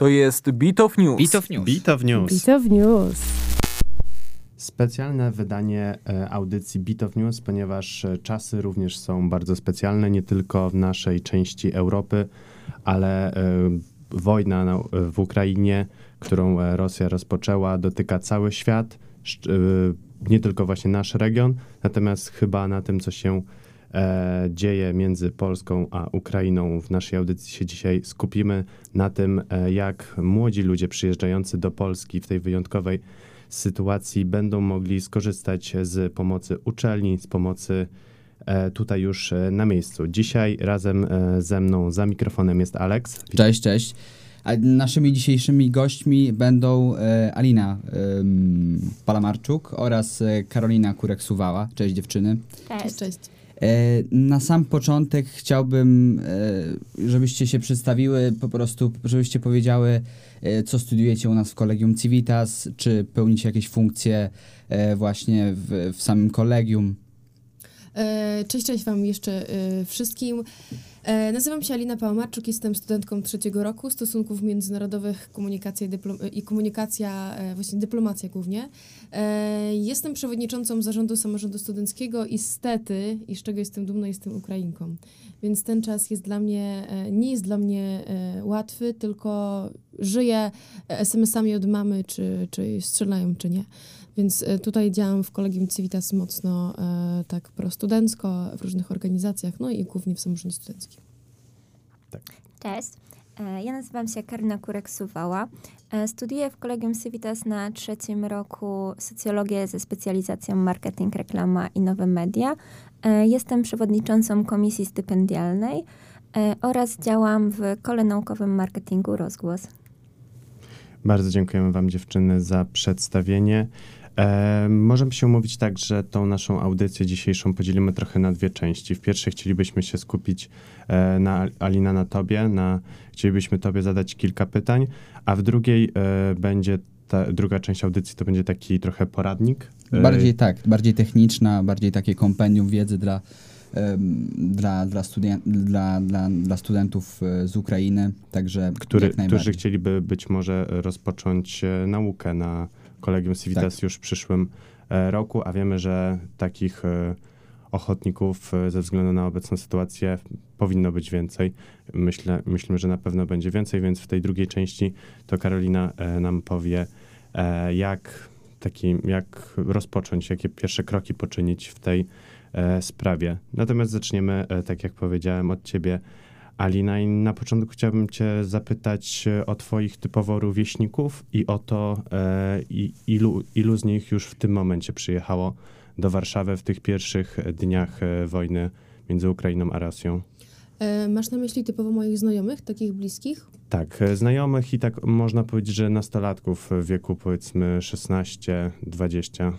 To jest Beat of News. Beat of News. Beat of News. Beat of News. Specjalne wydanie e, audycji Beat of News, ponieważ e, czasy również są bardzo specjalne, nie tylko w naszej części Europy, ale e, wojna na, w Ukrainie, którą Rosja rozpoczęła, dotyka cały świat, nie tylko właśnie nasz region, natomiast chyba na tym, co się dzieje między Polską a Ukrainą w naszej audycji się dzisiaj skupimy na tym, e, jak młodzi ludzie przyjeżdżający do Polski w tej wyjątkowej sytuacji będą mogli skorzystać z pomocy uczelni, z pomocy e, tutaj już e, na miejscu. Dzisiaj razem e, ze mną za mikrofonem jest Alex. Cześć, cześć. A naszymi dzisiejszymi gośćmi będą e, Alina Palamarczuk oraz e, Karolina Kurek-Suwała. Cześć dziewczyny. Cześć. Cześć. E, na sam początek chciałbym, e, żebyście się przedstawiły, po prostu, żebyście powiedziały, e, co studiujecie u nas w Kolegium Civitas, czy pełnicie jakieś funkcje właśnie w, w samym kolegium. Cześć, cześć Wam jeszcze wszystkim. Nazywam się Alina Pałamarczuk, jestem studentką trzeciego roku stosunków międzynarodowych komunikacja i, dyplom- i komunikacja, właśnie dyplomacja głównie. E, Jestem przewodniczącą zarządu samorządu studenckiego i stety, i z czego jestem dumna, jestem Ukrainką. Więc ten czas jest dla mnie, e, nie jest dla mnie e, łatwy, tylko żyję SMS-ami od mamy, czy, czy strzelają, czy nie. Więc tutaj działam w Kolegium Civitas mocno tak prostudencko, w różnych organizacjach, no i głównie w samorządzie studenckim. Cześć. E, Ja nazywam się Karina Kurek-Suwała. E, Studiuję w Kolegium Civitas na trzecim roku socjologię ze specjalizacją marketing, reklama i nowe media. E, Jestem przewodniczącą komisji stypendialnej oraz działam w kole naukowym marketingu Rozgłos. Bardzo dziękujemy Wam dziewczyny za przedstawienie. E, możemy się umówić tak, że tą naszą audycję dzisiejszą podzielimy trochę na dwie części. W pierwszej chcielibyśmy się skupić e, na Alina, na Tobie, na, chcielibyśmy Tobie zadać kilka pytań, a w drugiej e, będzie ta druga część audycji to będzie taki trochę poradnik. E, Bardziej tak, bardziej techniczna, bardziej takie kompendium wiedzy dla, dla, dla, dla, dla, dla studentów e, z Ukrainy, także który, jak którzy chcieliby być może rozpocząć e, naukę na Kolegium Civitas Tak. już w przyszłym e, roku, a wiemy, że takich e, ochotników e, ze względu na obecną sytuację powinno być więcej. Myślę, myślimy, że na pewno będzie więcej, więc w tej drugiej części to Karolina nam powie, jak, taki, jak rozpocząć, jakie pierwsze kroki poczynić w tej sprawie. Natomiast zaczniemy, tak jak powiedziałem, od ciebie, Alina, i na początku chciałbym Cię zapytać e, o Twoich typowo rówieśników i o to, e, i, ilu, ilu z nich już w tym momencie przyjechało do Warszawy w tych pierwszych dniach e, wojny między Ukrainą a Rosją. Masz na myśli typowo moich znajomych, takich bliskich? Tak, znajomych i tak można powiedzieć, że nastolatków w wieku powiedzmy 16-20.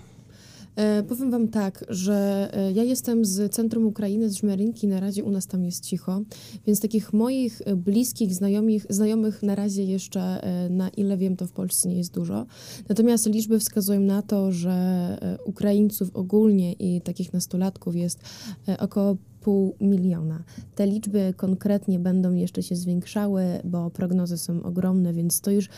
E, powiem wam tak, że e, ja jestem z centrum Ukrainy, z Żmerynki, na razie u nas tam jest cicho, więc takich moich e, bliskich znajomych, znajomych na razie jeszcze, e, na ile wiem, to w Polsce nie jest dużo. Natomiast liczby wskazują na to, że e, Ukraińców ogólnie i takich nastolatków jest e, około pół miliona. Te liczby konkretnie będą jeszcze się zwiększały, bo prognozy są ogromne, więc to już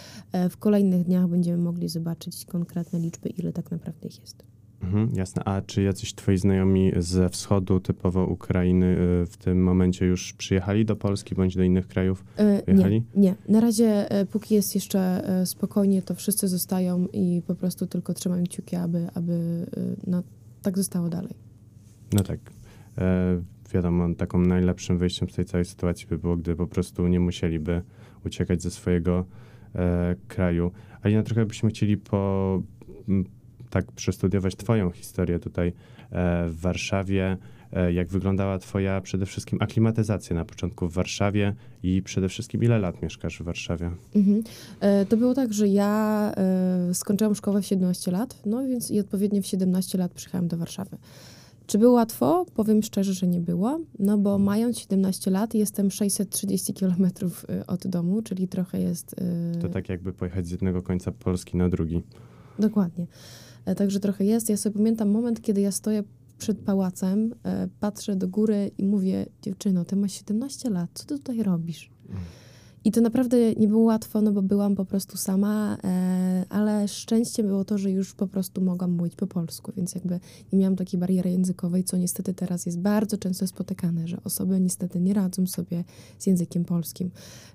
w kolejnych dniach będziemy mogli zobaczyć konkretne liczby, ile tak naprawdę ich jest. Mhm, jasne. A czy jacyś Twoi znajomi ze wschodu, typowo Ukrainy, e, w tym momencie już przyjechali do Polski bądź do innych krajów? Jechali? Nie, nie. Na razie, e, póki jest jeszcze e, spokojnie, to wszyscy zostają i po prostu tylko trzymam kciuki, aby, aby e, no, tak zostało dalej. No tak. E, wiadomo, taką najlepszym wyjściem z tej całej sytuacji by było, gdy po prostu nie musieliby uciekać ze swojego e, kraju. Alina, trochę byśmy chcieli po, tak przestudiować Twoją historię tutaj e, w Warszawie. E, jak wyglądała Twoja przede wszystkim aklimatyzacja na początku w Warszawie i przede wszystkim ile lat mieszkasz w Warszawie? Mhm. E, To było tak, że ja skończyłam szkołę w 17 lat, no więc i odpowiednio w 17 lat przyjechałam do Warszawy. Czy było łatwo? Powiem szczerze, że nie było, no bo mając 17 lat jestem 630 kilometrów e, od domu, czyli trochę jest... To tak jakby pojechać z jednego końca Polski na drugi. Dokładnie. E, Także trochę jest. Ja sobie pamiętam moment, kiedy ja stoję przed pałacem, e, patrzę do góry i mówię, dziewczyno, ty masz 17 lat, co ty tutaj robisz? I to naprawdę nie było łatwo, no bo byłam po prostu sama, e, ale szczęście było to, że już po prostu mogłam mówić po polsku, więc jakby nie miałam takiej bariery językowej, co niestety teraz jest bardzo często spotykane, że osoby niestety nie radzą sobie z językiem polskim.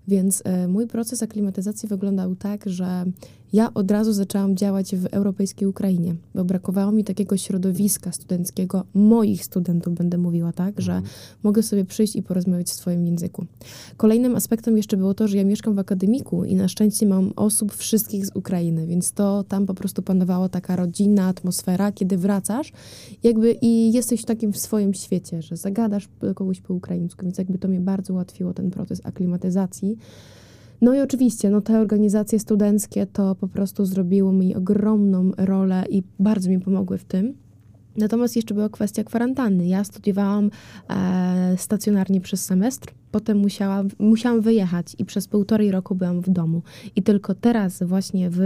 Więc mój proces aklimatyzacji wyglądał tak, że ja od razu zaczęłam działać w europejskiej Ukrainie, bo brakowało mi takiego środowiska studenckiego, moich studentów będę mówiła tak, że Mhm. mogę sobie przyjść i porozmawiać w swoim języku. Kolejnym aspektem jeszcze było to, że ja mieszkam w akademiku i na szczęście mam osób wszystkich z Ukrainy, więc to tam po prostu panowała taka rodzinna atmosfera, kiedy wracasz jakby i jesteś w takim w swoim świecie, że zagadasz do kogoś po ukraińsku, więc jakby to mnie bardzo ułatwiło ten proces aklimatyzacji. No i oczywiście, no te organizacje studenckie to po prostu zrobiło mi ogromną rolę i bardzo mi pomogły w tym. Natomiast jeszcze była kwestia kwarantanny. Ja studiowałam e, stacjonarnie przez semestr, potem musiałam, musiałam wyjechać i przez półtorej roku byłam w domu. I tylko teraz właśnie w,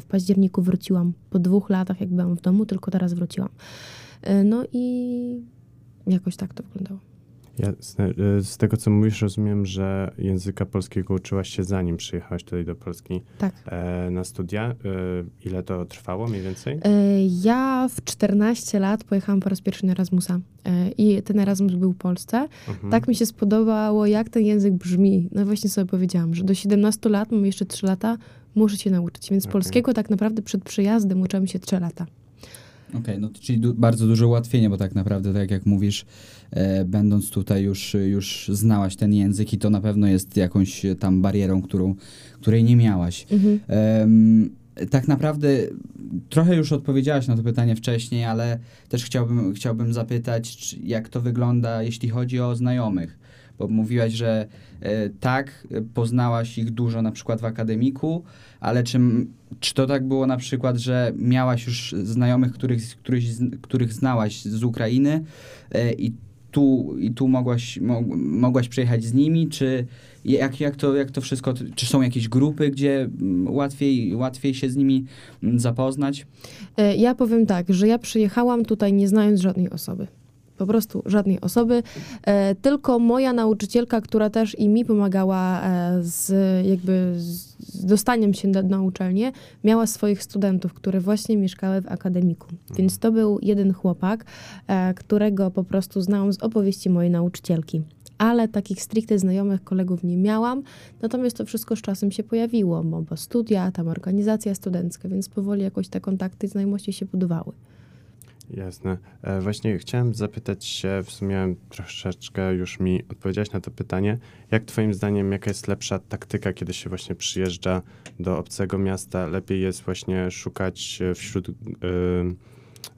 w październiku wróciłam. Po dwóch latach jak byłam w domu, tylko teraz wróciłam. E, no i jakoś tak to wyglądało. Ja z, tego, co mówisz, rozumiem, że języka polskiego uczyłaś się zanim przyjechałaś tutaj do Polski Tak. e, na studia. E, ile to trwało mniej więcej? E, Ja w 14 lat pojechałam po raz pierwszy na Erasmusa i ten Erasmus był w Polsce. Mhm. Tak mi się spodobało, jak ten język brzmi. No właśnie sobie powiedziałam, że do 17 lat, mam jeszcze 3 lata, muszę się nauczyć. Więc Okej. polskiego tak naprawdę przed przyjazdem uczyłam się 3 lata. Okej, no to czyli du- bardzo duże ułatwienie, bo tak naprawdę, tak jak mówisz, e, będąc tutaj już, już znałaś ten język i to na pewno jest jakąś tam barierą, którą, której nie miałaś. Mhm. Em, tak naprawdę trochę już odpowiedziałaś na to pytanie wcześniej, ale też chciałbym, chciałbym zapytać, jak to wygląda, jeśli chodzi o znajomych. Bo mówiłaś, że e, tak, poznałaś ich dużo na przykład w akademiku, ale czy, czy to tak było na przykład, że miałaś już znajomych, których, których, których znałaś z Ukrainy e, i tu, i tu mogłaś, mo, mogłaś przyjechać z nimi, czy jak, jak, to, jak to wszystko, czy są jakieś grupy, gdzie łatwiej, łatwiej się z nimi zapoznać? E, Ja powiem tak, że ja przyjechałam tutaj nie znając żadnej osoby. Po prostu żadnej osoby. E, tylko moja nauczycielka, która też i mi pomagała e, z jakby z dostaniem się na, na uczelnię, miała swoich studentów, które właśnie mieszkały w akademiku. Więc to był jeden chłopak, e, którego po prostu znałam z opowieści mojej nauczycielki. Ale takich stricte znajomych kolegów nie miałam, natomiast to wszystko z czasem się pojawiło, bo, bo studia, tam organizacja studencka, więc powoli jakoś te kontakty i znajomości się budowały. Jasne. E, właśnie chciałem zapytać się, w sumie troszeczkę już mi odpowiedziałeś na to pytanie, jak twoim zdaniem, jaka jest lepsza taktyka, kiedy się właśnie przyjeżdża do obcego miasta? Lepiej jest właśnie szukać e, wśród e,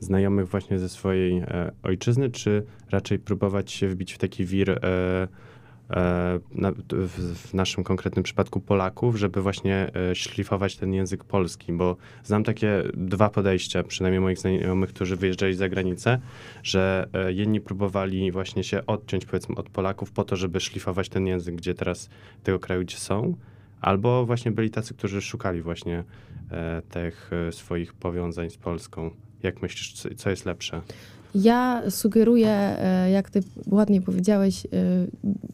znajomych właśnie ze swojej ojczyzny, czy raczej próbować się wbić w taki wir w, w naszym konkretnym przypadku Polaków, żeby właśnie e, szlifować ten język polski, bo znam takie dwa podejścia, przynajmniej moich znajomych, którzy wyjeżdżali za granicę, że e, jedni próbowali właśnie się odciąć powiedzmy od Polaków po to, żeby szlifować ten język, gdzie teraz tego kraju, gdzie są, albo właśnie byli tacy, którzy szukali właśnie e, tych e, swoich powiązań z Polską. Jak myślisz, co jest lepsze? Ja sugeruję, e, jak ty ładnie powiedziałeś, e,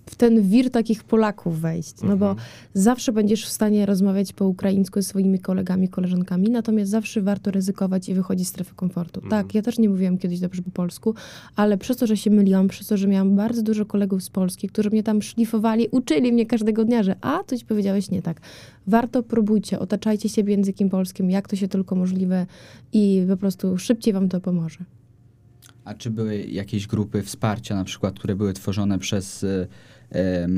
w ten wir takich Polaków wejść, no bo Mhm. zawsze będziesz w stanie rozmawiać po ukraińsku ze swoimi kolegami, koleżankami, natomiast zawsze warto ryzykować i wychodzić z strefy komfortu. Mhm. Tak, ja też nie mówiłam kiedyś dobrze po polsku, ale przez to, że się myliłam, przez to, że miałam bardzo dużo kolegów z Polski, którzy mnie tam szlifowali, uczyli mnie każdego dnia, że a, coś powiedziałeś nie tak. Warto próbujcie, otaczajcie się językiem polskim, jak to się tylko możliwe i po prostu szybciej wam to pomoże. A czy były jakieś grupy wsparcia, na przykład, które były tworzone przez, e,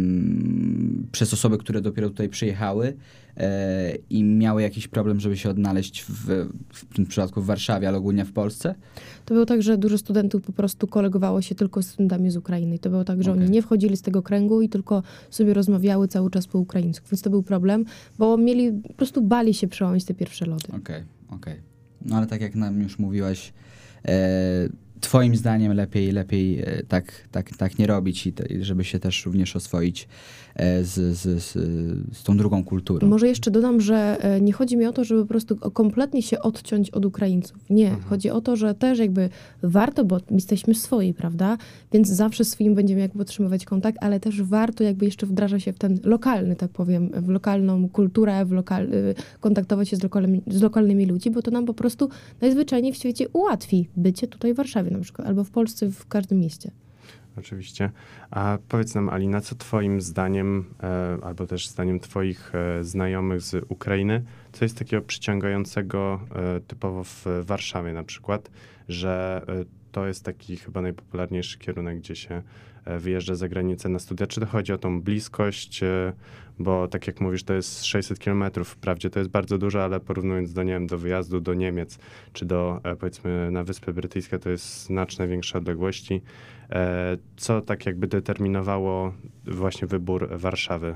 przez osoby, które dopiero tutaj przyjechały e, i miały jakiś problem, żeby się odnaleźć w, w tym przypadku w Warszawie, ale ogólnie w Polsce? To było tak, że dużo studentów po prostu kolegowało się tylko z studentami z Ukrainy. I to było tak, że Okej. oni nie wchodzili z tego kręgu i tylko sobie rozmawiały cały czas po ukraińsku. Więc to był problem, bo mieli, po prostu bali się przełamać te pierwsze lody. Okej, okej. No ale tak jak nam już mówiłaś, e, twoim zdaniem lepiej, lepiej e, tak, tak, tak nie robić i, te, żeby się też również oswoić z, z, z, z tą drugą kulturą. Może jeszcze dodam, że e, nie chodzi mi o to, żeby po prostu kompletnie się odciąć od Ukraińców. Nie, mhm. chodzi o to, że też jakby warto, bo jesteśmy swoi, prawda? Więc zawsze swoim będziemy jakby podtrzymywać kontakt, ale też warto jakby jeszcze wdraża się w ten lokalny, tak powiem, w lokalną kulturę, w lokal, kontaktować się z lokalnymi, z lokalnymi ludźmi, bo to nam po prostu najzwyczajniej w świecie ułatwi bycie tutaj w Warszawie na przykład, albo w Polsce, w każdym mieście. Oczywiście. A powiedz nam, Alina, co Twoim zdaniem, e, albo też zdaniem Twoich e, znajomych z Ukrainy, co jest takiego przyciągającego e, typowo w Warszawie na przykład, że to jest taki chyba najpopularniejszy kierunek, gdzie się wyjeżdża za granicę na studia. Czy to chodzi o tą bliskość, bo tak jak mówisz, to jest 600 kilometrów. Wprawdzie to jest bardzo dużo, ale porównując do, nie wiem, do wyjazdu do Niemiec, czy do, e, powiedzmy, na Wyspy Brytyjskie, to jest znacznie większe odległości. Co tak jakby determinowało właśnie wybór Warszawy?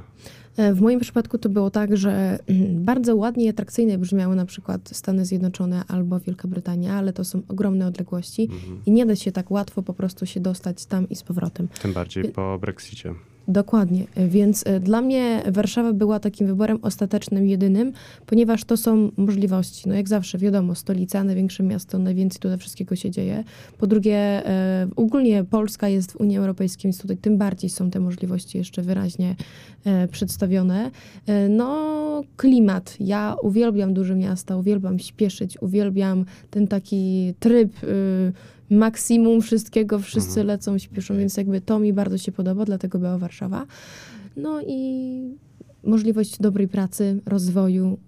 W moim przypadku to było tak, że mm, bardzo ładnie i atrakcyjnie brzmiały na przykład Stany Zjednoczone albo Wielka Brytania, ale to są ogromne odległości mhm. i nie da się tak łatwo po prostu się dostać tam i z powrotem. Tym bardziej po Brexicie. Dokładnie, więc e, dla mnie Warszawa była takim wyborem ostatecznym, jedynym, ponieważ to są możliwości. No jak zawsze, wiadomo, stolica, największe miasto, najwięcej tutaj wszystkiego się dzieje. Po drugie, e, ogólnie Polska jest w Unii Europejskiej, więc tutaj tym bardziej są te możliwości jeszcze wyraźnie e, przedstawione. No, klimat. Ja uwielbiam duże miasta, uwielbiam śpieszyć, uwielbiam ten taki tryb y, maksimum wszystkiego, wszyscy mhm. lecą, śpieszą, więc jakby to mi bardzo się podoba, dlatego była Warszawa. No i możliwość dobrej pracy, rozwoju,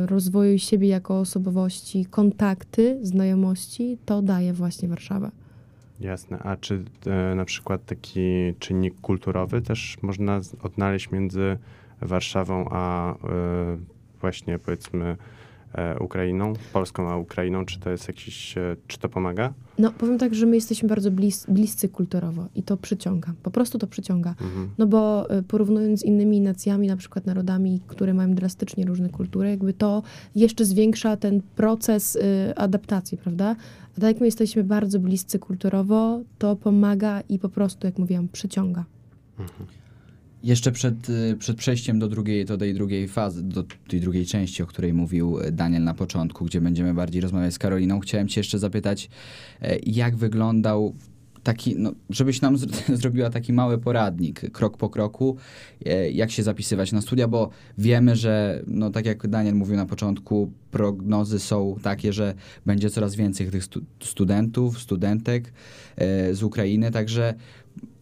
yy, rozwoju siebie jako osobowości, kontakty, znajomości, to daje właśnie Warszawa. Jasne. A czy e, na przykład taki czynnik kulturowy też można odnaleźć między Warszawą a e, właśnie powiedzmy Ukrainą, Polską a Ukrainą? Czy to jest jakiś, e, czy to pomaga? No, powiem tak, że my jesteśmy bardzo blis, bliscy kulturowo i to przyciąga. Po prostu to przyciąga. Mhm. No bo y, porównując z innymi nacjami, na przykład narodami, które mają drastycznie różne kultury, jakby to jeszcze zwiększa ten proces y, adaptacji, prawda? A tak jak my jesteśmy bardzo bliscy kulturowo, to pomaga i po prostu, jak mówiłam, przyciąga. Mhm. Jeszcze przed, y, przed przejściem do, drugiej, do tej drugiej fazy, do tej drugiej części, o której mówił Daniel na początku, gdzie będziemy bardziej rozmawiać z Karoliną, chciałem Cię jeszcze zapytać, e, jak wyglądał taki, no, żebyś nam zrobiła taki mały poradnik, krok po kroku, e, jak się zapisywać na studia, bo wiemy, że, no tak jak Daniel mówił na początku, prognozy są takie, że będzie coraz więcej tych stu studentów, studentek e, z Ukrainy, także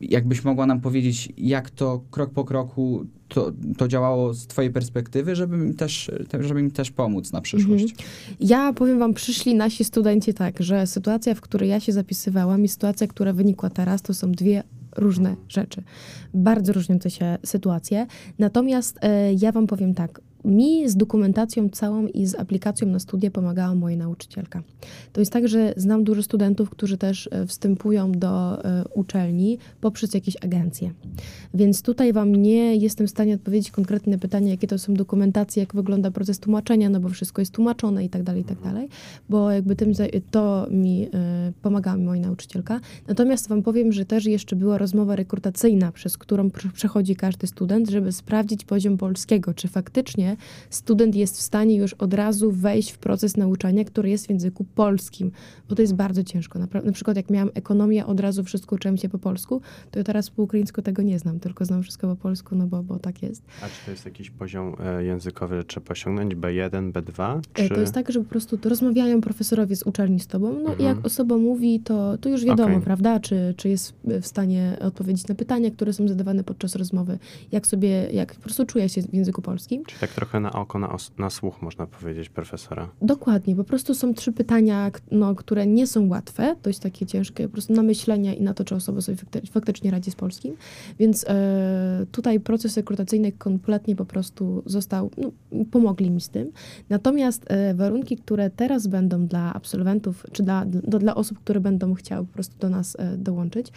jakbyś mogła nam powiedzieć, jak to krok po kroku to, to działało z twojej perspektywy, żeby mi też, żeby mi też pomóc na przyszłość? Mhm. Ja powiem wam, przyszli nasi studenci tak, że sytuacja, w której ja się zapisywałam i sytuacja, która wynikła teraz, to są dwie różne rzeczy. Bardzo różniące się sytuacje. Natomiast e, ja wam powiem tak, mi z dokumentacją całą i z aplikacją na studia pomagała moja nauczycielka. To jest tak, że znam dużo studentów, którzy też e, wstępują do e, uczelni poprzez jakieś agencje. Więc tutaj Wam nie jestem w stanie odpowiedzieć konkretnie na pytanie, jakie to są dokumentacje, jak wygląda proces tłumaczenia, no bo wszystko jest tłumaczone i tak dalej, i tak dalej, bo jakby tym to mi y, pomagała moja nauczycielka. Natomiast Wam powiem, że też jeszcze była rozmowa rekrutacyjna, przez którą przechodzi każdy student, żeby sprawdzić poziom polskiego, czy faktycznie student jest w stanie już od razu wejść w proces nauczania, który jest w języku polskim, bo to jest bardzo ciężko. Na, na przykład jak miałam ekonomię, od razu wszystko uczyłem się po polsku, to ja teraz po ukraińsku tego nie znam, tylko znam wszystko po polsku, no bo, bo tak jest. A czy to jest jakiś poziom e, językowy, że trzeba osiągnąć B1, B2? E, czy... To jest tak, że po prostu rozmawiają profesorowie z uczelni z tobą, no mhm. i jak osoba mówi, to, to już wiadomo, okay. prawda, czy, czy jest w stanie odpowiedzieć na pytania, które są zadawane podczas rozmowy, jak sobie, jak po prostu czuje się w języku polskim. Czy tak trochę na oko, na, os- na słuch, można powiedzieć, profesora. Dokładnie. Po prostu są trzy pytania, no, które nie są łatwe, dość takie ciężkie, po prostu na myślenie i na to, czy osoba sobie fakty- faktycznie radzi z polskim. Więc e, tutaj proces rekrutacyjny kompletnie po prostu został, no, pomogli mi z tym. Natomiast e, warunki, które teraz będą dla absolwentów, czy dla, do, dla osób, które będą chciały po prostu do nas e, dołączyć,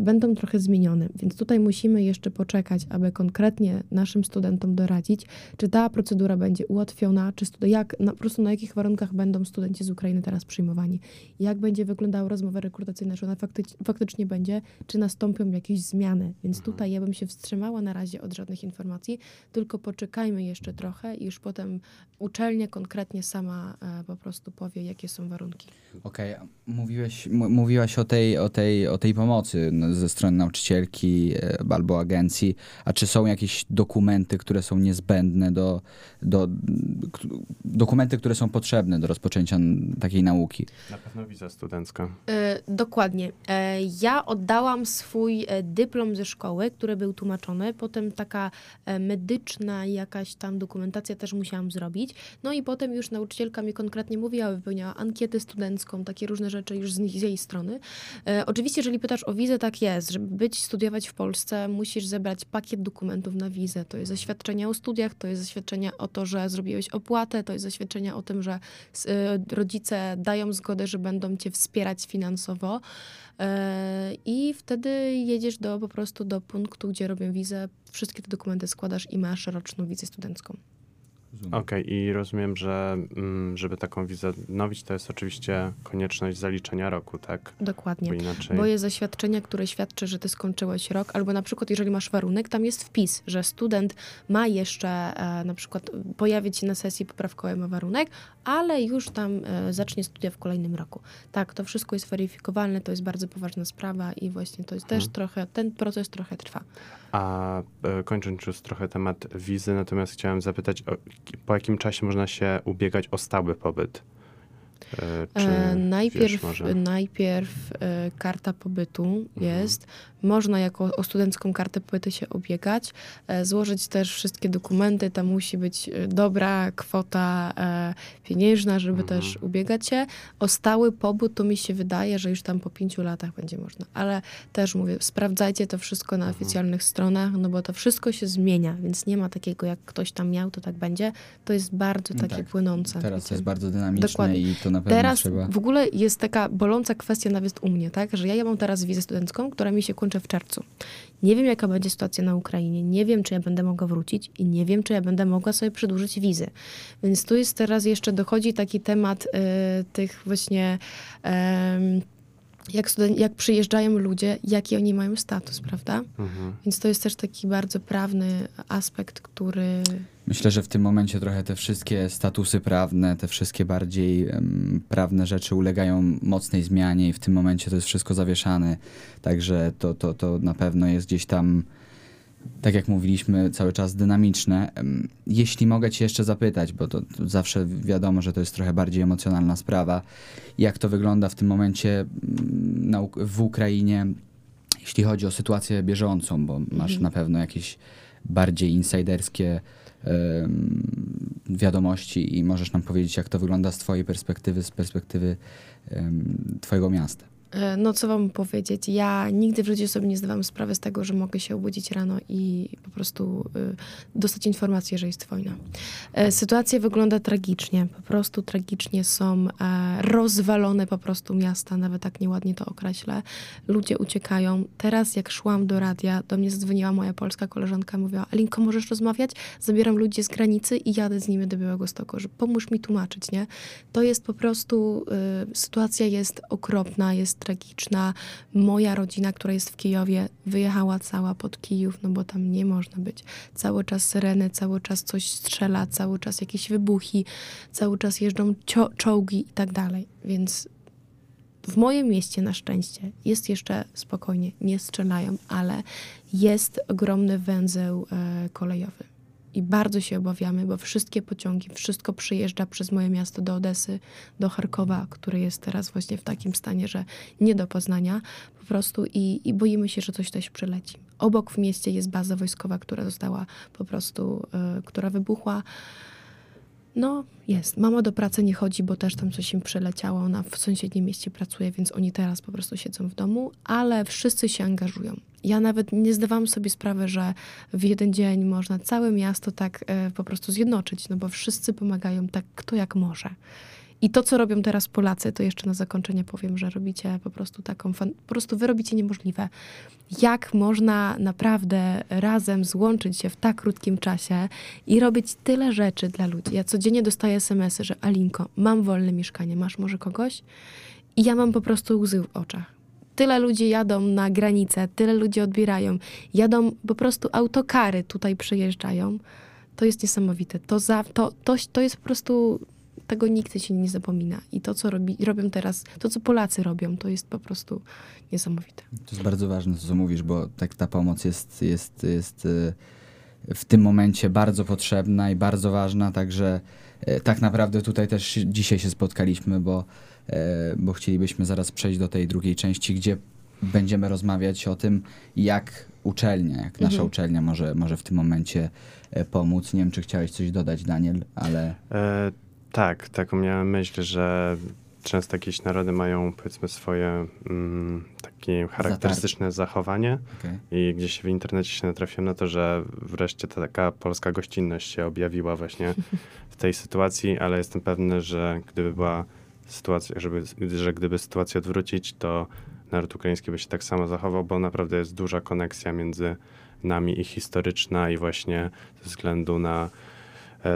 będą trochę zmienione. Więc tutaj musimy jeszcze poczekać, aby konkretnie naszym studentom doradzić, czy czy ta procedura będzie ułatwiona, czy studi- jak, na, po prostu na jakich warunkach będą studenci z Ukrainy teraz przyjmowani, jak będzie wyglądała rozmowa rekrutacyjna, czy ona fakty- faktycznie będzie, czy nastąpią jakieś zmiany. Więc tutaj ja bym się wstrzymała na razie od żadnych informacji, tylko poczekajmy jeszcze trochę i już potem uczelnia konkretnie sama e, po prostu powie, jakie są warunki. Okej, a mówiłeś, m- mówiłaś o tej, o, tej, o tej pomocy no, ze strony nauczycielki e, albo agencji, a czy są jakieś dokumenty, które są niezbędne do, do k- dokumenty, które są potrzebne do rozpoczęcia takiej nauki? Na pewno wiza studencka. E, dokładnie. E, ja oddałam swój e, dyplom ze szkoły, który był tłumaczony. Potem taka e, medyczna jakaś tam dokumentacja też musiałam zrobić. No i potem już nauczycielka mi konkretnie mówiła, wypełniała ankietę studencką, takie różne rzeczy już z, z jej strony. E, oczywiście, jeżeli pytasz o wizę, tak jest. Żeby być, studiować w Polsce, musisz zebrać pakiet dokumentów na wizę. To jest zaświadczenie o studiach, to jest zaświadczenie o to, że zrobiłeś opłatę, to jest zaświadczenie o tym, że e, rodzice dają zgodę, że będą cię wspierać finansowo. E, I wtedy jedziesz do, po prostu do punktu, gdzie robią wizę, wszystkie te dokumenty składasz i masz roczną wizę studencką. Okej, i rozumiem, że mm, żeby taką wizę odnowić, to jest oczywiście konieczność zaliczenia roku, tak? Dokładnie. Bo inaczej... Bo jest zaświadczenie, które świadczy, że ty skończyłeś rok, albo na przykład, jeżeli masz warunek, tam jest wpis, że student ma jeszcze e, na przykład pojawić się na sesji poprawkowej, ma warunek, ale już tam e, zacznie studia w kolejnym roku. Tak, to wszystko jest weryfikowalne, to jest bardzo poważna sprawa i właśnie to jest też Mhm. trochę, ten proces trochę trwa. A e, kończąc już trochę temat wizy, natomiast chciałem zapytać, o, po jakim czasie można się ubiegać o stały pobyt? E, Czy E, wiesz najpierw może? najpierw e, karta pobytu jest. Można jako o studencką kartę pobytu się ubiegać, e, złożyć też wszystkie dokumenty. Tam musi być dobra kwota pieniężna, żeby Mhm. też ubiegać się. O stały pobyt to mi się wydaje, że już tam po pięciu latach będzie można. Ale też mówię, sprawdzajcie to wszystko na Mhm. oficjalnych stronach, no bo to wszystko się zmienia, więc nie ma takiego, jak ktoś tam miał, to tak będzie. To jest bardzo No takie tak. płynące. Teraz to jest bardzo dynamiczne Dokładnie. i to na pewno Teraz trzeba... w ogóle jest taka boląca kwestia nawet u mnie, tak? Że ja, ja mam teraz wizę studencką, która mi się kończy w czerwcu. Nie wiem, jaka będzie sytuacja na Ukrainie, nie wiem, czy ja będę mogła wrócić i nie wiem, czy ja będę mogła sobie przedłużyć wizy. Więc tu jest teraz jeszcze, dochodzi taki temat y, tych właśnie... em, jak, studen- jak przyjeżdżają ludzie, jaki oni mają status, prawda? Mhm. Więc to jest też taki bardzo prawny aspekt, który Myślę, że w tym momencie trochę te wszystkie statusy prawne, te wszystkie bardziej em, prawne rzeczy ulegają mocnej zmianie i w tym momencie to jest wszystko zawieszane. Także to, to, to na pewno jest gdzieś tam, tak jak mówiliśmy, cały czas dynamiczne. Jeśli mogę Cię jeszcze zapytać, bo to, to zawsze wiadomo, że to jest trochę bardziej emocjonalna sprawa, jak to wygląda w tym momencie mm, na, w Ukrainie, jeśli chodzi o sytuację bieżącą, bo masz Mhm. na pewno jakieś bardziej insiderskie wiadomości i możesz nam powiedzieć, jak to wygląda z Twojej perspektywy, z perspektywy Twojego miasta. E, No, co wam powiedzieć? Ja nigdy w życiu sobie nie zdawałam sprawy z tego, że mogę się obudzić rano i po prostu y, dostać informację, że jest wojna. E, sytuacja wygląda tragicznie. Po prostu tragicznie są rozwalone po prostu miasta, nawet tak nieładnie to określę. Ludzie uciekają. Teraz, jak szłam do radia, do mnie zadzwoniła moja polska koleżanka, mówiła, Alinko, możesz rozmawiać? Zabieram ludzi z granicy i jadę z nimi do Białegostoku, że pomóż mi tłumaczyć, nie? To jest po prostu, y, sytuacja jest okropna, jest tragiczna. Moja rodzina, która jest w Kijowie, wyjechała cała pod Kijów, no bo tam nie można być. Cały czas syreny, cały czas coś strzela, cały czas jakieś wybuchy, cały czas jeżdżą cio- czołgi i tak dalej. Więc w moim mieście na szczęście jest jeszcze spokojnie, nie strzelają, ale jest ogromny węzeł e, kolejowy. I bardzo się obawiamy, bo wszystkie pociągi, wszystko przyjeżdża przez moje miasto do Odesy, do Charkowa, które jest teraz właśnie w takim stanie, że nie do poznania po prostu i, i boimy się, że coś też przyleci. Obok w mieście jest baza wojskowa, która została po prostu, e, która wybuchła. No, jest. Mama do pracy nie chodzi, bo też tam coś im przeleciało. Ona w sąsiednim mieście pracuje, więc oni teraz po prostu siedzą w domu, ale wszyscy się angażują. Ja nawet nie zdawałam sobie sprawy, że w jeden dzień można całe miasto tak e, po prostu zjednoczyć, no bo wszyscy pomagają tak, kto jak może. I to, co robią teraz Polacy, to jeszcze na zakończenie powiem, że robicie po prostu taką, fan, po prostu wy robicie niemożliwe. Jak można naprawdę razem złączyć się w tak krótkim czasie i robić tyle rzeczy dla ludzi. Ja codziennie dostaję smsy, że Alinko, mam wolne mieszkanie, masz może kogoś? I ja mam po prostu łzy w oczach. Tyle ludzi jadą na granicę, tyle ludzi odbierają. Jadą po prostu autokary tutaj przyjeżdżają. To jest niesamowite. To, za, to, to, to jest po prostu tego nikt się nie zapomina. I to, co robi, robią teraz, to, co Polacy robią, to jest po prostu niesamowite. To jest bardzo ważne, co mówisz, bo tak ta pomoc jest, jest, jest y, w tym momencie bardzo potrzebna i bardzo ważna, także y, tak naprawdę tutaj też dzisiaj się spotkaliśmy, bo, y, bo chcielibyśmy zaraz przejść do tej drugiej części, gdzie będziemy rozmawiać o tym, jak uczelnia, jak nasza mhm. uczelnia może, może w tym momencie pomóc. Nie wiem, czy chciałeś coś dodać, Daniel, ale... E tak, taką miałem myśl, że często jakieś narody mają powiedzmy swoje mm, takie charakterystyczne zachowanie okay. i gdzieś w internecie się natrafiłem na to, że wreszcie ta taka polska gościnność się objawiła właśnie w tej sytuacji, ale jestem pewny, że gdyby była sytuacja, żeby, że gdyby sytuację odwrócić, to naród ukraiński by się tak samo zachował, bo naprawdę jest duża koneksja między nami i historyczna i właśnie ze względu na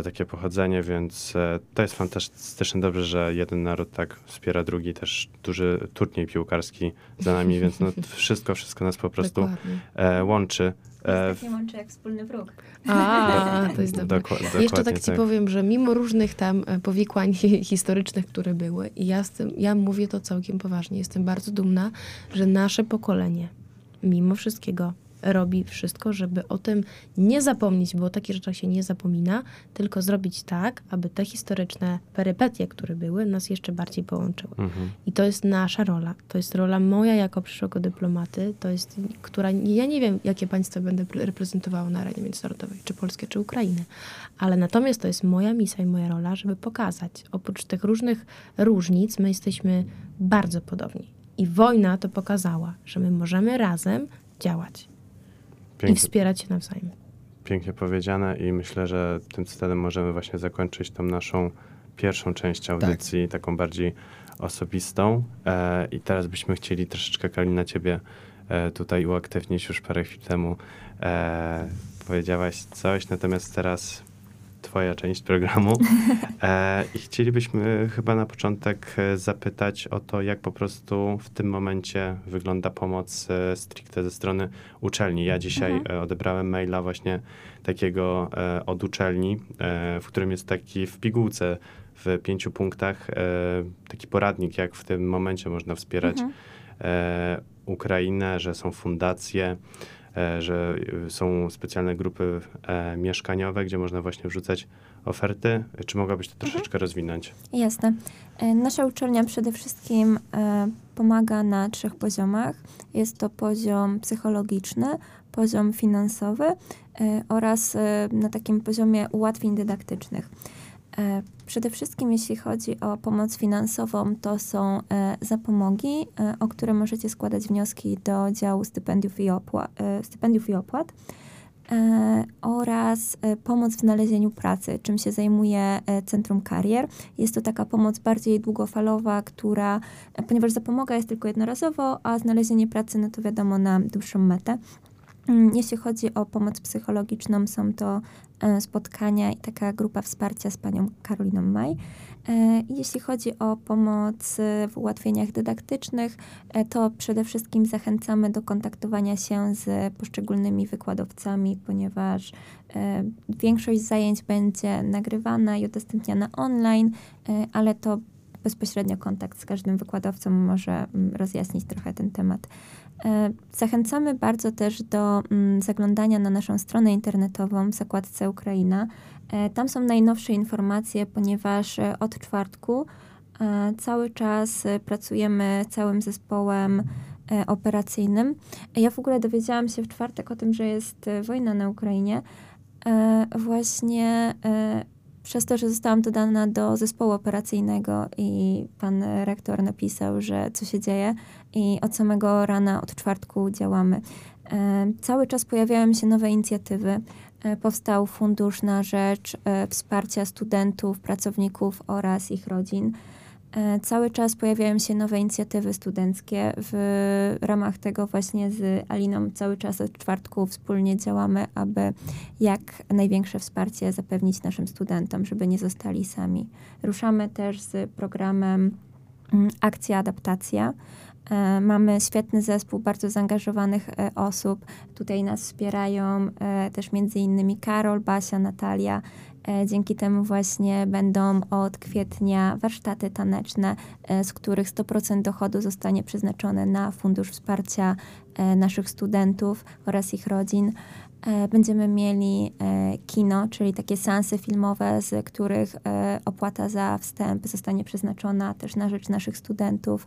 takie pochodzenie, więc e, to jest fantastycznie dobrze, że jeden naród tak wspiera drugi, też duży turniej piłkarski za nami, więc no wszystko, wszystko nas po prostu e, łączy. E, nie łączy jak wspólny wróg. A, to jest dobre. Dokła, Jeszcze tak ci tak. powiem, że mimo różnych tam powikłań historycznych, które były, i ja, z tym, ja mówię to całkiem poważnie, jestem bardzo dumna, że nasze pokolenie, mimo wszystkiego, robi wszystko, żeby o tym nie zapomnieć, bo o takich rzeczach się nie zapomina, tylko zrobić tak, aby te historyczne perypetie, które były, nas jeszcze bardziej połączyły. Mhm. I to jest nasza rola. To jest rola moja jako przyszłego dyplomaty, to jest, która, ja nie wiem, jakie państwo będę reprezentowała na arenie międzynarodowej, czy Polskie, czy Ukrainę, ale natomiast to jest moja misja i moja rola, żeby pokazać, oprócz tych różnych różnic, my jesteśmy bardzo podobni. I wojna to pokazała, że my możemy razem działać. Pięknie, I wspierać się nawzajem. Pięknie powiedziane i myślę, że tym cytatem możemy właśnie zakończyć tą naszą pierwszą część audycji, tak. taką bardziej osobistą. E, I teraz byśmy chcieli troszeczkę, Kalina, ciebie e, tutaj uaktywnić. Już parę chwil temu e, powiedziałaś coś, natomiast teraz twoja część programu. E, I chcielibyśmy chyba na początek e, zapytać o to, jak po prostu w tym momencie wygląda pomoc e, stricte ze strony uczelni. Ja dzisiaj mhm. odebrałem maila właśnie takiego e, od uczelni, e, w którym jest taki w pigułce w pięciu punktach e, taki poradnik, jak w tym momencie można wspierać mhm. Ukrainę, że są fundacje, E, że e, są specjalne grupy e, mieszkaniowe, gdzie można właśnie wrzucać oferty. Czy mogłabyś to troszeczkę mhm. rozwinąć? Jasne. Nasza uczelnia przede wszystkim pomaga na trzech poziomach. Jest to poziom psychologiczny, poziom finansowy oraz na takim poziomie ułatwień dydaktycznych. E, przede wszystkim, jeśli chodzi o pomoc finansową, to są e, zapomogi, e, o które możecie składać wnioski do działu stypendiów i, opłat, stypendiów i opłat oraz pomoc w znalezieniu pracy, czym się zajmuje Centrum Karier. Jest to taka pomoc bardziej długofalowa, która, ponieważ zapomoga jest tylko jednorazowo, a znalezienie pracy, no to wiadomo, na dłuższą metę. Mm, jeśli chodzi o pomoc psychologiczną, są to e, spotkania i taka grupa wsparcia z panią Karoliną Maj. E, jeśli chodzi o pomoc w ułatwieniach dydaktycznych, e, to przede wszystkim zachęcamy do kontaktowania się z poszczególnymi wykładowcami, ponieważ większość zajęć będzie nagrywana i udostępniana online, ale to bezpośrednio kontakt z każdym wykładowcą może mm, rozjaśnić trochę ten temat. E, zachęcamy bardzo też do mm, zaglądania na naszą stronę internetową w zakładce Ukraina. E, tam są najnowsze informacje, ponieważ e, od czwartku cały czas pracujemy całym zespołem operacyjnym. Ja w ogóle dowiedziałam się w czwartek o tym, że jest wojna na Ukrainie. Właśnie przez to, że zostałam dodana do zespołu operacyjnego i pan rektor napisał, że co się dzieje i od samego rana, od czwartku działamy. E, cały czas pojawiają się nowe inicjatywy. powstał fundusz na rzecz wsparcia studentów, pracowników oraz ich rodzin. E, cały czas pojawiają się nowe inicjatywy studenckie. W ramach tego właśnie z Aliną cały czas od czwartku wspólnie działamy, aby jak największe wsparcie zapewnić naszym studentom, żeby nie zostali sami. Ruszamy też z programem mm, Akcja Adaptacja. E, mamy świetny zespół bardzo zaangażowanych e, osób. Tutaj nas wspierają też między innymi Karol, Basia, Natalia, E, dzięki temu właśnie będą od kwietnia warsztaty taneczne, e, z których 100% dochodu zostanie przeznaczone na Fundusz Wsparcia e, naszych studentów oraz ich rodzin. Będziemy mieli kino, czyli takie seanse filmowe, z których opłata za wstęp zostanie przeznaczona też na rzecz naszych studentów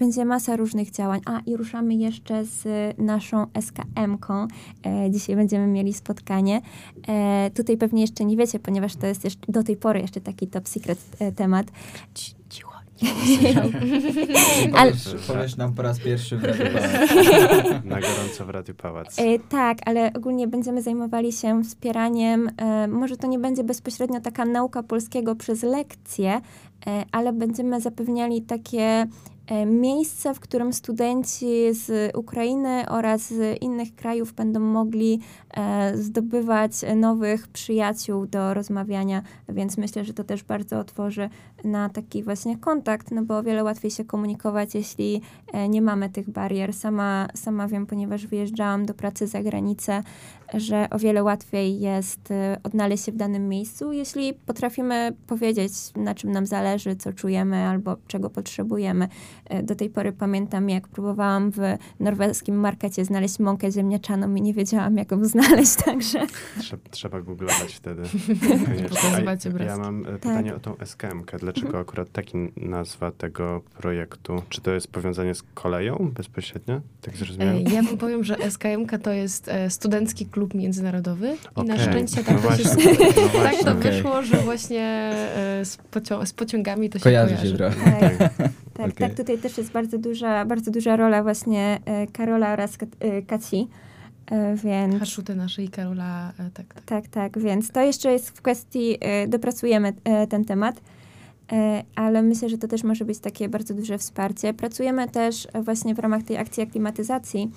będzie masa różnych działań. A i ruszamy jeszcze z naszą SKM-ką. E, dzisiaj będziemy mieli spotkanie. E, tutaj pewnie jeszcze nie wiecie, ponieważ to jest jeszcze, do tej pory jeszcze taki top secret e, temat. Cicho. ale powiesz nam po raz pierwszy w Radiu Pałac. Na gorąco w Radiu Pałac. E, tak, ale ogólnie będziemy zajmowali się wspieraniem, e, może to nie będzie bezpośrednio taka nauka polskiego przez lekcje, ale będziemy zapewniali takie E, miejsce, w którym studenci z Ukrainy oraz z innych krajów będą mogli e, zdobywać nowych przyjaciół do rozmawiania, więc myślę, że to też bardzo otworzy na taki właśnie kontakt, no bo o wiele łatwiej się komunikować, jeśli e, nie mamy tych barier. Sama, sama wiem, ponieważ wyjeżdżałam do pracy za granicę, że o wiele łatwiej jest odnaleźć się w danym miejscu, jeśli potrafimy powiedzieć, na czym nam zależy, co czujemy albo czego potrzebujemy. E, do tej pory pamiętam, jak próbowałam w norweskim markecie znaleźć mąkę ziemniaczaną i nie wiedziałam, jak ją znaleźć, także... Trzeba, trzeba googlować wtedy. Ja mam e, tak. pytanie o tą SKM-kę. Dlaczego akurat taki nazwa tego projektu? Czy to jest powiązanie z koleją bezpośrednio? Tak zrozumiałem? E, ja powiem, że SKM-ka to jest Studencki Klub Międzynarodowy okay. i na szczęście tak, no to, się, no tak to okay. wyszło, że właśnie z, pocią z pociągami to się kojarzy. kojarzy. Się trochę. Tak. Tak, okay. tak, tutaj też jest bardzo duża, bardzo duża rola właśnie e, Karola oraz e, Kaci. E, więc... Haszuty naszej Karola, tak, tak. Tak, tak, więc to jeszcze jest w kwestii, dopracujemy ten temat, ale myślę, że to też może być takie bardzo duże wsparcie. Pracujemy też właśnie w ramach tej akcji aklimatyzacji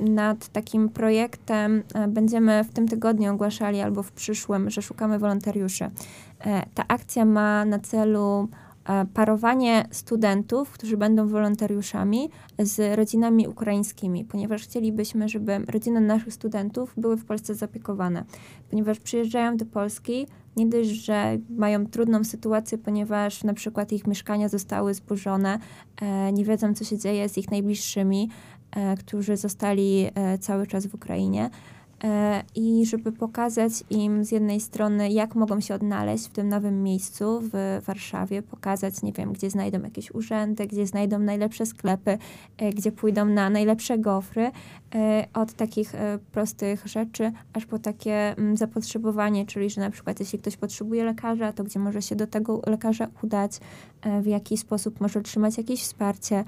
nad takim projektem. Będziemy w tym tygodniu ogłaszali albo w przyszłym, że szukamy wolontariuszy. Ta akcja ma na celu E, parowanie studentów, którzy będą wolontariuszami z rodzinami ukraińskimi, ponieważ chcielibyśmy, żeby rodziny naszych studentów były w Polsce zaopiekowane. Ponieważ przyjeżdżają do Polski, nie dość, że mają trudną sytuację, ponieważ na przykład ich mieszkania zostały zburzone, e, nie wiedzą, co się dzieje z ich najbliższymi, e, którzy zostali cały czas w Ukrainie E, i żeby pokazać im z jednej strony, jak mogą się odnaleźć w tym nowym miejscu w Warszawie, pokazać, nie wiem, gdzie znajdą jakieś urzędy, gdzie znajdą najlepsze sklepy, e, gdzie pójdą na najlepsze gofry, e, od takich prostych rzeczy, aż po takie mm, zapotrzebowanie, czyli że na przykład jeśli ktoś potrzebuje lekarza, to gdzie może się do tego lekarza udać, w jaki sposób może otrzymać jakieś wsparcie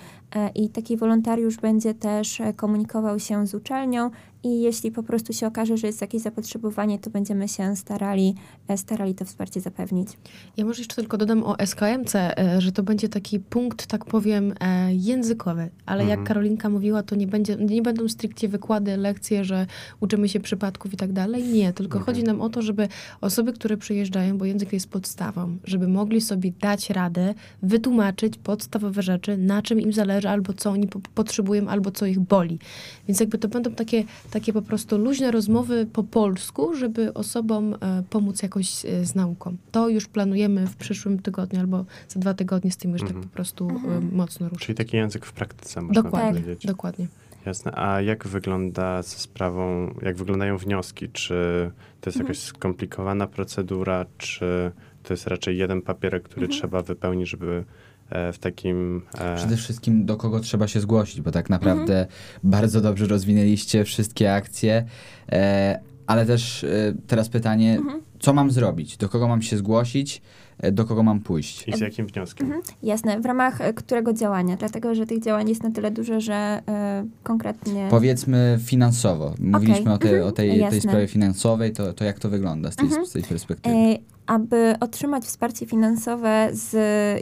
i taki wolontariusz będzie też komunikował się z uczelnią i jeśli po prostu się okaże, że jest jakieś zapotrzebowanie, to będziemy się starali, e, starali to wsparcie zapewnić. Ja może jeszcze tylko dodam o SKMC, e, że to będzie taki punkt, tak powiem, e, językowy, ale mhm. jak Karolinka mówiła, to nie, będzie, nie będą stricte wykłady, lekcje, że uczymy się przypadków i tak dalej. Nie, tylko mhm. chodzi nam o to, żeby osoby, które przyjeżdżają, bo język jest podstawą, żeby mogli sobie dać radę, wytłumaczyć podstawowe rzeczy, na czym im zależy, albo co oni potrzebują, albo co ich boli. Więc jakby to będą takie takie po prostu luźne rozmowy po polsku, żeby osobom e, pomóc jakoś e, z nauką. To już planujemy w przyszłym tygodniu albo za dwa tygodnie z tym już tak mhm. tak po prostu e, mhm. mocno ruszyć. Czyli taki język w praktyce, można dokładnie, powiedzieć. Dokładnie. Jasne. A jak wygląda ze sprawą, jak wyglądają wnioski? Czy to jest mhm. jakaś skomplikowana procedura, czy to jest raczej jeden papierek, który mhm. trzeba wypełnić, żeby w takim... E, Przede wszystkim do kogo trzeba się zgłosić, bo tak naprawdę mhm. bardzo dobrze rozwinęliście wszystkie akcje, e, ale też teraz pytanie, mhm co mam zrobić, do kogo mam się zgłosić, e, do kogo mam pójść. I z jakim wnioskiem? Mhm. Jasne, w ramach e, którego działania? Dlatego, że tych działań jest na tyle dużo, że y, konkretnie... Powiedzmy finansowo. Mówiliśmy o, tej, Mhm. o tej, tej Jasne. sprawie finansowej, to, to jak to wygląda z tej, Mhm. z tej perspektywy? E, aby otrzymać wsparcie finansowe, z,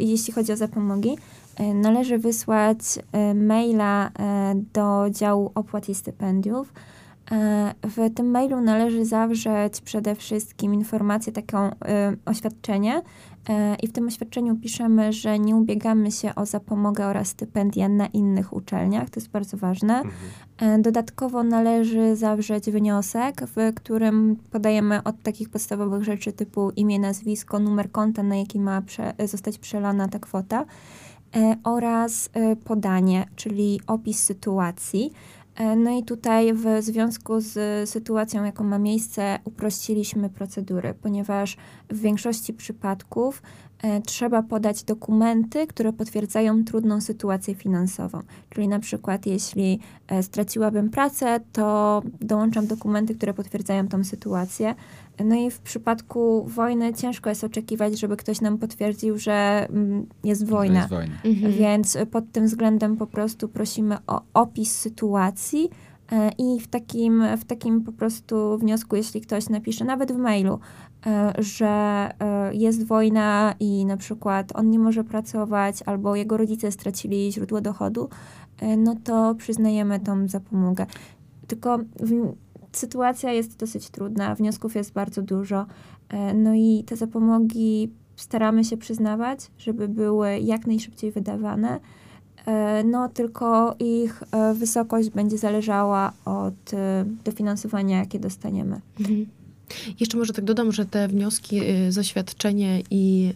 jeśli chodzi o zapomogi, e, należy wysłać e, maila e, do działu opłat i stypendiów. W tym mailu należy zawrzeć przede wszystkim informację, taką oświadczenie i w tym oświadczeniu piszemy, że nie ubiegamy się o zapomogę oraz stypendia na innych uczelniach. To jest bardzo ważne. Mhm. E, Dodatkowo należy zawrzeć wniosek, w którym podajemy od takich podstawowych rzeczy typu imię, nazwisko, numer konta, na jaki ma prze, zostać przelana ta kwota e, oraz e, podanie, czyli opis sytuacji. E, No i tutaj w związku z sytuacją, jaką ma miejsce, uprościliśmy procedury, ponieważ w większości przypadków e, trzeba podać dokumenty, które potwierdzają trudną sytuację finansową. Czyli na przykład jeśli e, straciłabym pracę, to dołączam dokumenty, które potwierdzają tą sytuację. No i w przypadku wojny ciężko jest oczekiwać, żeby ktoś nam potwierdził, że mm, jest wojna. jest wojna. Mhm. Więc pod tym względem po prostu prosimy o opis sytuacji e, i w takim, w takim po prostu wniosku, jeśli ktoś napisze, nawet w mailu, e, że e, jest wojna i na przykład on nie może pracować albo jego rodzice stracili źródło dochodu, no to przyznajemy tą zapomogę. Tylko w, sytuacja jest dosyć trudna, wniosków jest bardzo dużo, e, no i te zapomogi staramy się przyznawać, żeby były jak najszybciej wydawane. E, No, tylko ich e, wysokość będzie zależała od dofinansowania, jakie dostaniemy. Mhm. Jeszcze może tak dodam, że te wnioski, y, zaświadczenie i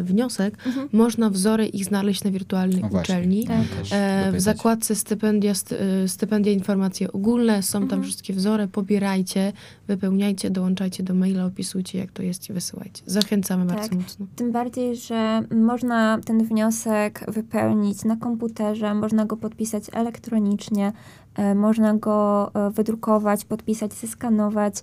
y, wniosek, Mhm. można wzory ich znaleźć na wirtualnej O właśnie, uczelni. Tak. E, w zakładce stypendia, st, y, stypendia informacje ogólne, są tam Mhm. wszystkie wzory, pobierajcie, wypełniajcie, dołączajcie do maila, opisujcie jak to jest i wysyłajcie. Zachęcamy Tak. bardzo mocno. Tym bardziej, że można ten wniosek wypełnić na komputerze, można go podpisać elektronicznie, e, można go e, wydrukować, podpisać, zeskanować, e,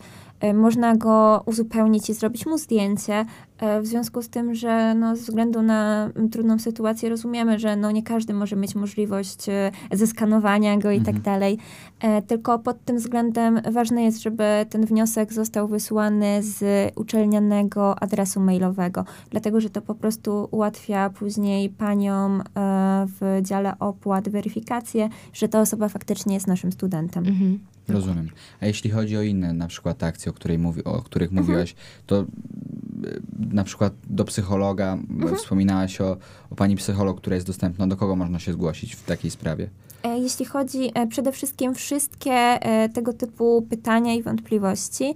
można go uzupełnić i zrobić mu zdjęcie. E, W związku z tym, że no, ze względu na mm, trudną sytuację rozumiemy, że no, nie każdy może mieć możliwość e, zeskanowania go i Mhm. tak dalej. E, Tylko pod tym względem ważne jest, żeby ten wniosek został wysłany z uczelnianego adresu mailowego, dlatego że to po prostu ułatwia później paniom e, w dziale opłat weryfikację, że ta osoba faktycznie jest naszym studentem. Mhm. Rozumiem. A jeśli chodzi o inne na przykład akcje, o, której mówi, o których Mhm. mówiłaś, to na przykład do psychologa, Mhm. wspominałaś o, o pani psycholog, która jest dostępna. Do kogo można się zgłosić w takiej sprawie? E, Jeśli chodzi e, przede wszystkim wszystkie e, tego typu pytania i wątpliwości,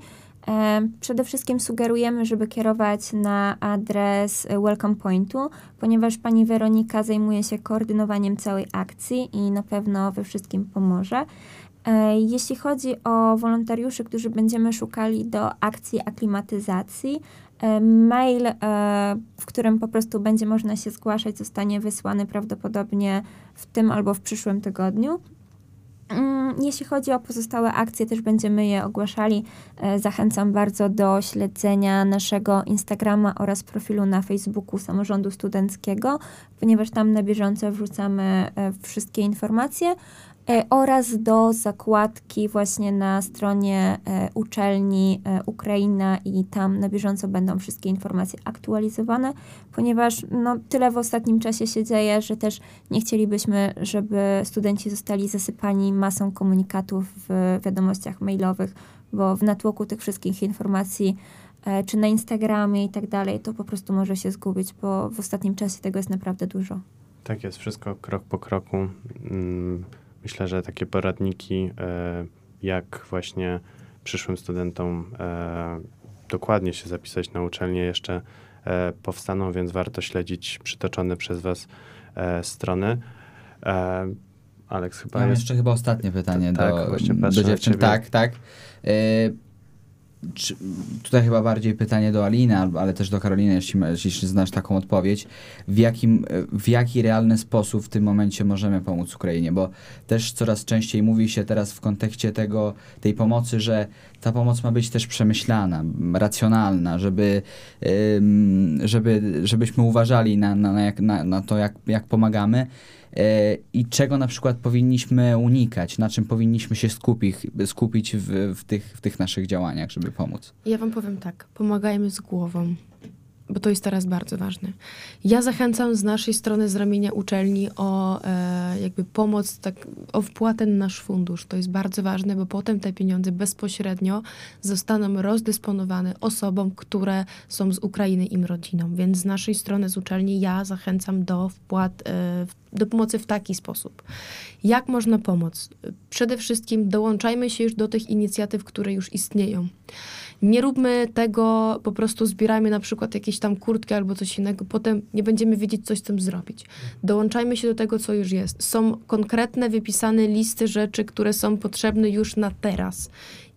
przede wszystkim sugerujemy, żeby kierować na adres Welcome Pointu, ponieważ pani Weronika zajmuje się koordynowaniem całej akcji i na pewno we wszystkim pomoże. Jeśli chodzi o wolontariuszy, którzy będziemy szukali do akcji aklimatyzacji, mail, e, w którym po prostu będzie można się zgłaszać, zostanie wysłany prawdopodobnie w tym albo w przyszłym tygodniu. Mm, Jeśli chodzi o pozostałe akcje, też będziemy je ogłaszali. E, Zachęcam bardzo do śledzenia naszego Instagrama oraz profilu na Facebooku Samorządu Studenckiego, ponieważ tam na bieżąco wrzucamy e, wszystkie informacje e, oraz do zakładki właśnie na stronie e, uczelni e, Ukraina i tam na bieżąco będą wszystkie informacje aktualizowane, ponieważ no, tyle w ostatnim czasie się dzieje, że też nie chcielibyśmy, żeby studenci zostali zasypani masą komunikatów w wiadomościach mailowych, bo w natłoku tych wszystkich informacji, e, czy na Instagramie i tak dalej, to po prostu może się zgubić, bo w ostatnim czasie tego jest naprawdę dużo. Tak jest, wszystko krok po kroku. Mm, Myślę, że takie poradniki, e, jak właśnie przyszłym studentom e, dokładnie się zapisać na uczelnię, jeszcze e, powstaną, więc warto śledzić przytoczone przez Was strony. Aleks, chyba Mam jest. jeszcze chyba ostatnie pytanie Tak, do, do dziewczyn. Tak, tak. Czy, tutaj chyba bardziej pytanie do Aliny, ale też do Karoliny, jeśli, jeśli znasz taką odpowiedź, w, jakim, w jaki realny sposób w tym momencie możemy pomóc Ukrainie, bo też coraz częściej mówi się teraz w kontekście tego, tej pomocy, że ta pomoc ma być też przemyślana, racjonalna, żeby, żeby, żebyśmy uważali na, na, na, na, to, jak, jak pomagamy, i czego na przykład powinniśmy unikać, na czym powinniśmy się skupić, skupić w, w, tych, w tych naszych działaniach, żeby pomóc. Ja wam powiem tak, pomagajmy z głową bo to jest teraz bardzo ważne. Ja zachęcam z naszej strony, z ramienia uczelni o e, jakby pomoc, tak, o wpłatę na nasz fundusz. To jest bardzo ważne, bo potem te pieniądze bezpośrednio zostaną rozdysponowane osobom, które są z Ukrainy im rodziną. Więc z naszej strony, z uczelni, ja zachęcam do wpłat, e, do pomocy w taki sposób. Jak można pomóc? Przede wszystkim dołączajmy się już do tych inicjatyw, które już istnieją. Nie róbmy tego, po prostu zbierajmy na przykład jakieś tam kurtki albo coś innego, potem nie będziemy wiedzieć, coś z tym zrobić. Dołączajmy się do tego, co już jest. Są konkretne, wypisane listy rzeczy, które są potrzebne już na teraz.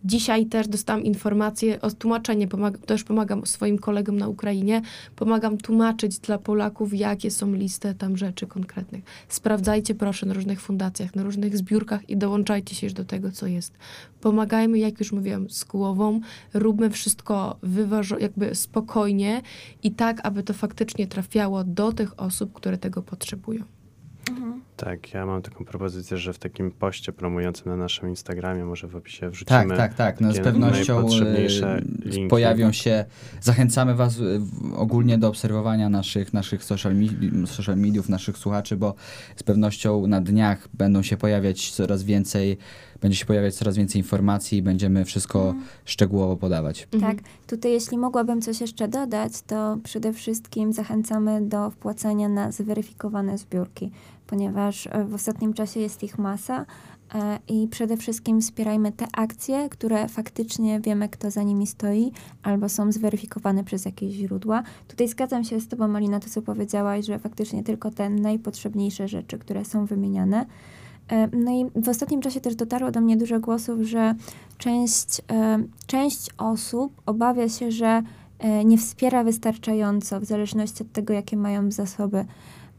Dzisiaj też dostałam informację o tłumaczenie, pomag też pomagam swoim kolegom na Ukrainie, pomagam tłumaczyć dla Polaków, jakie są listy tam rzeczy konkretnych. Sprawdzajcie proszę na różnych fundacjach, na różnych zbiórkach i dołączajcie się już do tego, co jest. Pomagajmy, jak już mówiłam, z głową, róbmy wszystko wyważo, jakby spokojnie i tak, aby to faktycznie trafiało do tych osób, które tego potrzebują. Mhm. Tak, ja mam taką propozycję, że w takim poście promującym na naszym Instagramie, może w opisie wrzucimy. Tak, tak, tak. No z pewnością y, pojawią się. Zachęcamy Was y, ogólnie do obserwowania naszych, naszych social, social mediów, naszych słuchaczy, bo z pewnością na dniach będą się pojawiać coraz więcej będzie się pojawiać coraz więcej informacji i będziemy wszystko mhm. szczegółowo podawać. Tak. Tutaj jeśli mogłabym coś jeszcze dodać, to przede wszystkim zachęcamy do wpłacania na zweryfikowane zbiórki, ponieważ e, w ostatnim czasie jest ich masa e, i przede wszystkim wspierajmy te akcje, które faktycznie wiemy, kto za nimi stoi, albo są zweryfikowane przez jakieś źródła. Tutaj zgadzam się z Tobą, Malina, to co powiedziałaś, że faktycznie tylko te najpotrzebniejsze rzeczy, które są wymieniane. E, no i w ostatnim czasie też dotarło do mnie dużo głosów, że część, część osób obawia się, że nie wspiera wystarczająco, w zależności od tego, jakie mają zasoby.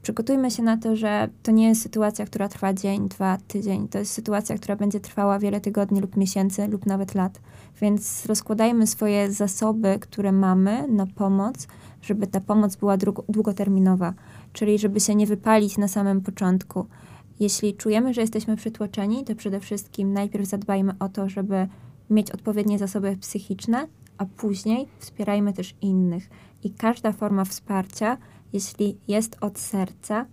Przygotujmy się na to, że to nie jest sytuacja, która trwa dzień, dwa, tydzień. To jest sytuacja, która będzie trwała wiele tygodni lub miesięcy, lub nawet lat. Więc rozkładajmy swoje zasoby, które mamy na pomoc, żeby ta pomoc była długoterminowa, czyli żeby się nie wypalić na samym początku. Jeśli czujemy, że jesteśmy przytłoczeni, to przede wszystkim najpierw zadbajmy o to, żeby mieć odpowiednie zasoby psychiczne, a później wspierajmy też innych. I każda forma wsparcia, jeśli jest od serca,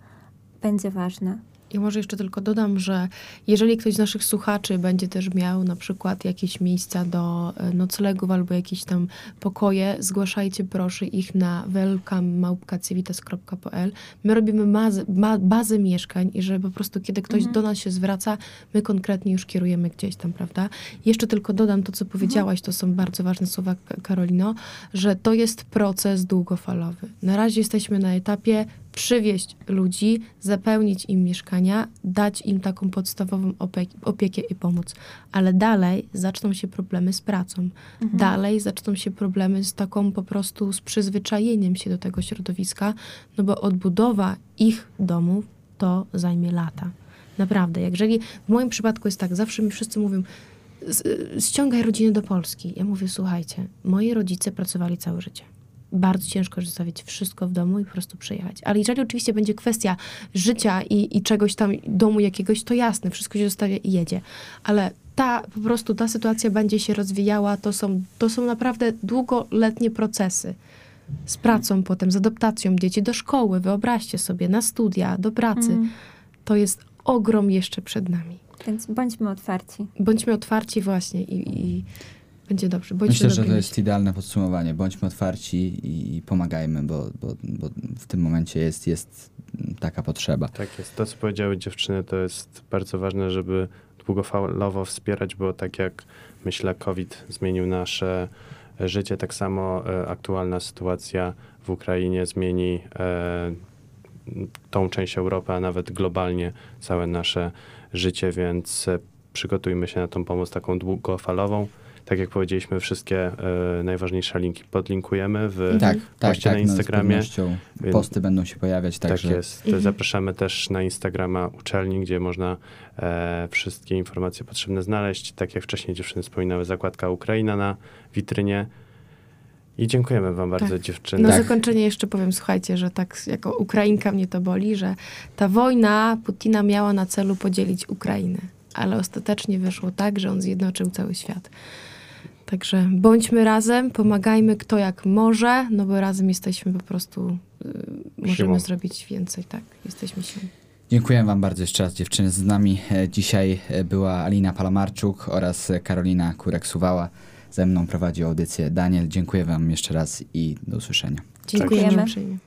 będzie ważna. Ja może jeszcze tylko dodam, że jeżeli ktoś z naszych słuchaczy będzie też miał na przykład jakieś miejsca do e, noclegów albo jakieś tam pokoje, zgłaszajcie proszę ich na welcome.civitas.pl. My robimy bazę, bazę mieszkań i że po prostu kiedy ktoś mhm. do nas się zwraca, my konkretnie już kierujemy gdzieś tam, prawda? Jeszcze tylko dodam to, co powiedziałaś, mhm. to są bardzo ważne słowa, Karolino, że to jest proces długofalowy. Na razie jesteśmy na etapie przywieźć ludzi, zapełnić im mieszkania, dać im taką podstawową opiekę, opiekę i pomoc. Ale dalej zaczną się problemy z pracą. Mhm. Dalej zaczną się problemy z taką po prostu z przyzwyczajeniem się do tego środowiska, no bo odbudowa ich domów to zajmie lata. Naprawdę. Jeżeli w moim przypadku jest tak, zawsze mi wszyscy mówią, ściągaj rodzinę do Polski. Ja mówię, słuchajcie, moi rodzice pracowali całe życie bardzo ciężko zostawić wszystko w domu i po prostu przyjechać. Ale jeżeli oczywiście będzie kwestia życia i, i czegoś tam, domu jakiegoś, to jasne, wszystko się zostawia i jedzie. Ale ta, po prostu ta sytuacja będzie się rozwijała, to są, to są naprawdę długoletnie procesy. Z pracą potem, z adaptacją dzieci do szkoły, wyobraźcie sobie, na studia, do pracy. Mm. To jest ogrom jeszcze przed nami. Więc bądźmy otwarci. Bądźmy otwarci właśnie i, i będzie dobrze. Bądźmy Myślę, że to jest idealne podsumowanie. Bądźmy otwarci i pomagajmy, bo, bo, bo w tym momencie jest, jest taka potrzeba. Tak jest. To, co powiedziały dziewczyny, to jest bardzo ważne, żeby długofalowo wspierać, bo tak jak myślę, COVID zmienił nasze życie, tak samo e, aktualna sytuacja w Ukrainie zmieni e, tą część Europy, a nawet globalnie całe nasze życie, więc e, przygotujmy się na tą pomoc taką długofalową Tak jak powiedzieliśmy, wszystkie e, najważniejsze linki podlinkujemy w Tak, tak, poście tak. na no, z Instagramie. Więc- posty będą się pojawiać, Tak także jest. Mhm. Zapraszamy też na Instagrama uczelni, gdzie można e, wszystkie informacje potrzebne znaleźć. Tak jak wcześniej dziewczyny wspominały, zakładka Ukraina na witrynie. I dziękujemy wam bardzo, Tak. dziewczyny. Na Tak. zakończenie jeszcze powiem, słuchajcie, że tak jako Ukrainka mnie to boli, że ta wojna Putina miała na celu podzielić Ukrainę, ale ostatecznie wyszło tak, że on zjednoczył cały świat. Także bądźmy razem, pomagajmy kto jak może, no bo razem jesteśmy po prostu, y, możemy Siłą. zrobić więcej, tak, jesteśmy siłą. Dziękuję Wam bardzo jeszcze raz dziewczyny. Z nami e, dzisiaj e, była Alina Palamarczuk oraz e, Karolina Kurek-Suwała. Ze mną prowadził audycję Daniel. Dziękuję Wam jeszcze raz i do usłyszenia. Dziękujemy Dziękujemy.